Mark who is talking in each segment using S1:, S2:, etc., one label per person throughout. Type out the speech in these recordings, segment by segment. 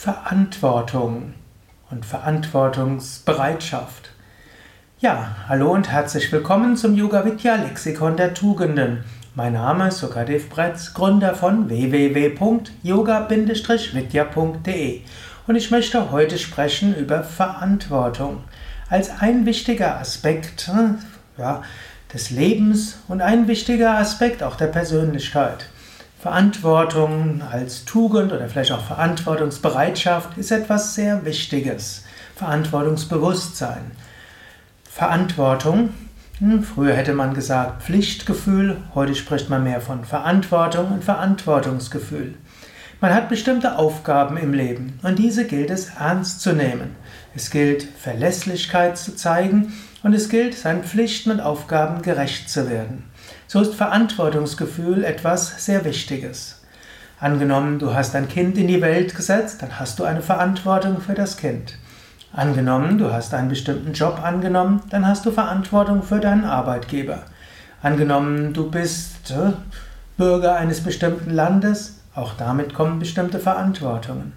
S1: Verantwortung und Verantwortungsbereitschaft. Ja, hallo und herzlich willkommen zum Yoga Vidya Lexikon der Tugenden. Mein Name ist Sukadev Bretz, Gründer von www.yoga-vidya.de und ich möchte heute sprechen über Verantwortung als ein wichtiger Aspekt ja, des Lebens und ein wichtiger Aspekt auch der Persönlichkeit. Verantwortung als Tugend oder vielleicht auch Verantwortungsbereitschaft ist etwas sehr Wichtiges. Verantwortungsbewusstsein. Verantwortung. Hm, früher hätte man gesagt Pflichtgefühl, heute spricht man mehr von Verantwortung und Verantwortungsgefühl. Man hat bestimmte Aufgaben im Leben und diese gilt es ernst zu nehmen. Es gilt Verlässlichkeit zu zeigen und es gilt seinen Pflichten und Aufgaben gerecht zu werden. So ist Verantwortungsgefühl etwas sehr Wichtiges. Angenommen, du hast ein Kind in die Welt gesetzt, dann hast du eine Verantwortung für das Kind. Angenommen, du hast einen bestimmten Job angenommen, dann hast du Verantwortung für deinen Arbeitgeber. Angenommen, du bist äh, Bürger eines bestimmten Landes, auch damit kommen bestimmte Verantwortungen.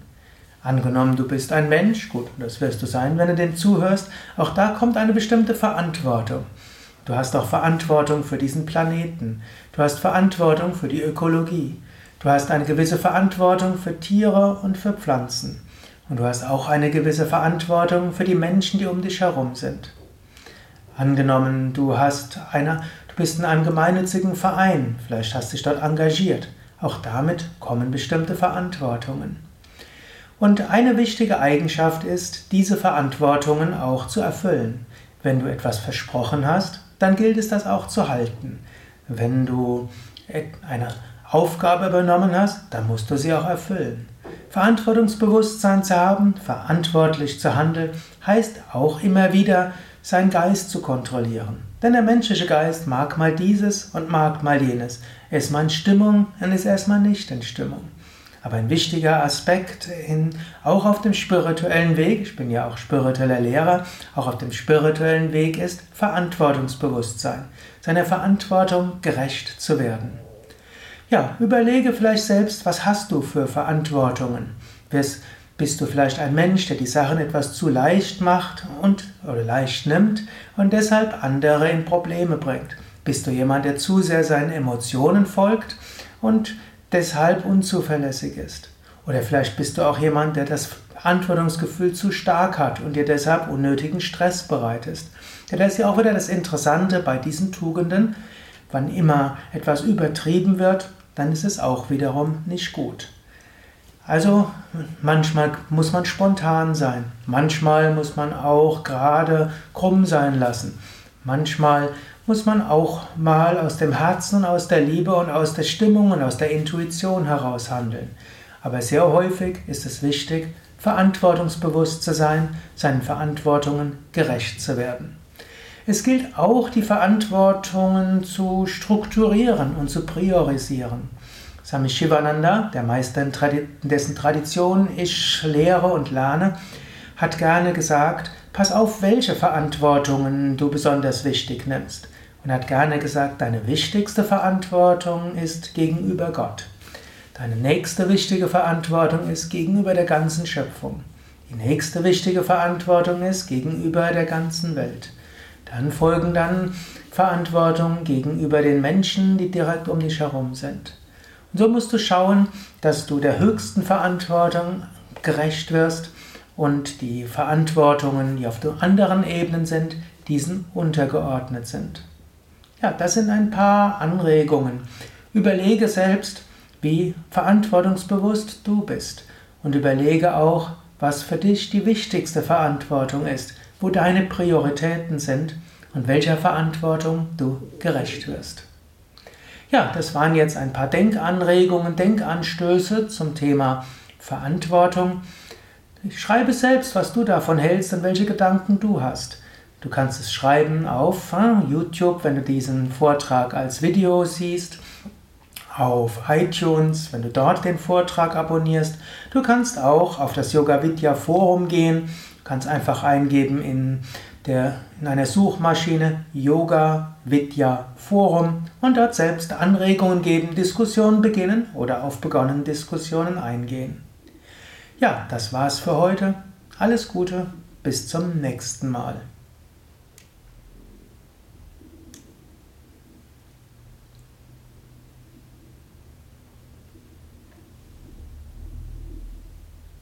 S1: Angenommen, du bist ein Mensch, gut, das wirst du sein, wenn du dem zuhörst, auch da kommt eine bestimmte Verantwortung. Du hast auch Verantwortung für diesen Planeten. Du hast Verantwortung für die Ökologie. Du hast eine gewisse Verantwortung für Tiere und für Pflanzen. Und du hast auch eine gewisse Verantwortung für die Menschen, die um dich herum sind. Angenommen, du hast eine, du bist in einem gemeinnützigen Verein, vielleicht hast du dich dort engagiert. Auch damit kommen bestimmte Verantwortungen. Und eine wichtige Eigenschaft ist, diese Verantwortungen auch zu erfüllen. Wenn du etwas versprochen hast, dann gilt es das auch zu halten. Wenn du eine Aufgabe übernommen hast, dann musst du sie auch erfüllen. Verantwortungsbewusstsein zu haben, verantwortlich zu handeln, heißt auch immer wieder, seinen Geist zu kontrollieren. Denn der menschliche Geist mag mal dieses und mag mal jenes. Er ist mal in Stimmung und ist erstmal nicht in Stimmung. Aber ein wichtiger Aspekt in, auch auf dem spirituellen Weg, ich bin ja auch spiritueller Lehrer, auch auf dem spirituellen Weg ist Verantwortungsbewusstsein, seiner Verantwortung gerecht zu werden. Ja, überlege vielleicht selbst, was hast du für Verantwortungen? Bist du vielleicht ein Mensch, der die Sachen etwas zu leicht macht und oder leicht nimmt und deshalb andere in Probleme bringt? Bist du jemand, der zu sehr seinen Emotionen folgt und deshalb unzuverlässig ist. Oder vielleicht bist du auch jemand, der das Verantwortungsgefühl zu stark hat und dir deshalb unnötigen Stress bereitest. Ja, das ist ja auch wieder das Interessante bei diesen Tugenden. Wann immer etwas übertrieben wird, dann ist es auch wiederum nicht gut. Also manchmal muss man spontan sein, manchmal muss man auch gerade krumm sein lassen, manchmal muss man auch mal aus dem Herzen und aus der Liebe und aus der Stimmung und aus der Intuition heraus handeln. Aber sehr häufig ist es wichtig, verantwortungsbewusst zu sein, seinen Verantwortungen gerecht zu werden. Es gilt auch, die Verantwortungen zu strukturieren und zu priorisieren. Swami Shivananda, der Meister, in dessen Tradition ich lehre und lerne, hat gerne gesagt, pass auf, welche Verantwortungen du besonders wichtig nimmst und hat gerne gesagt, deine wichtigste Verantwortung ist gegenüber Gott. Deine nächste wichtige Verantwortung ist gegenüber der ganzen Schöpfung. Die nächste wichtige Verantwortung ist gegenüber der ganzen Welt. Dann folgen dann Verantwortung gegenüber den Menschen, die direkt um dich herum sind. Und so musst du schauen, dass du der höchsten Verantwortung gerecht wirst und die Verantwortungen, die auf anderen Ebenen sind, diesen untergeordnet sind. Ja, das sind ein paar Anregungen. Überlege selbst, wie verantwortungsbewusst du bist und überlege auch, was für dich die wichtigste Verantwortung ist, wo deine Prioritäten sind und welcher Verantwortung du gerecht wirst. Ja, das waren jetzt ein paar Denkanregungen, Denkanstöße zum Thema Verantwortung. Schreibe selbst, was du davon hältst und welche Gedanken du hast. Du kannst es schreiben auf äh, YouTube, wenn du diesen Vortrag als Video siehst, auf iTunes, wenn du dort den Vortrag abonnierst. Du kannst auch auf das Yoga Vidya Forum gehen, du kannst einfach eingeben in, der, in einer Suchmaschine Yoga Vidya Forum und dort selbst Anregungen geben, Diskussionen beginnen oder auf begonnene Diskussionen eingehen. Ja, das war's für heute. Alles Gute, bis zum nächsten Mal.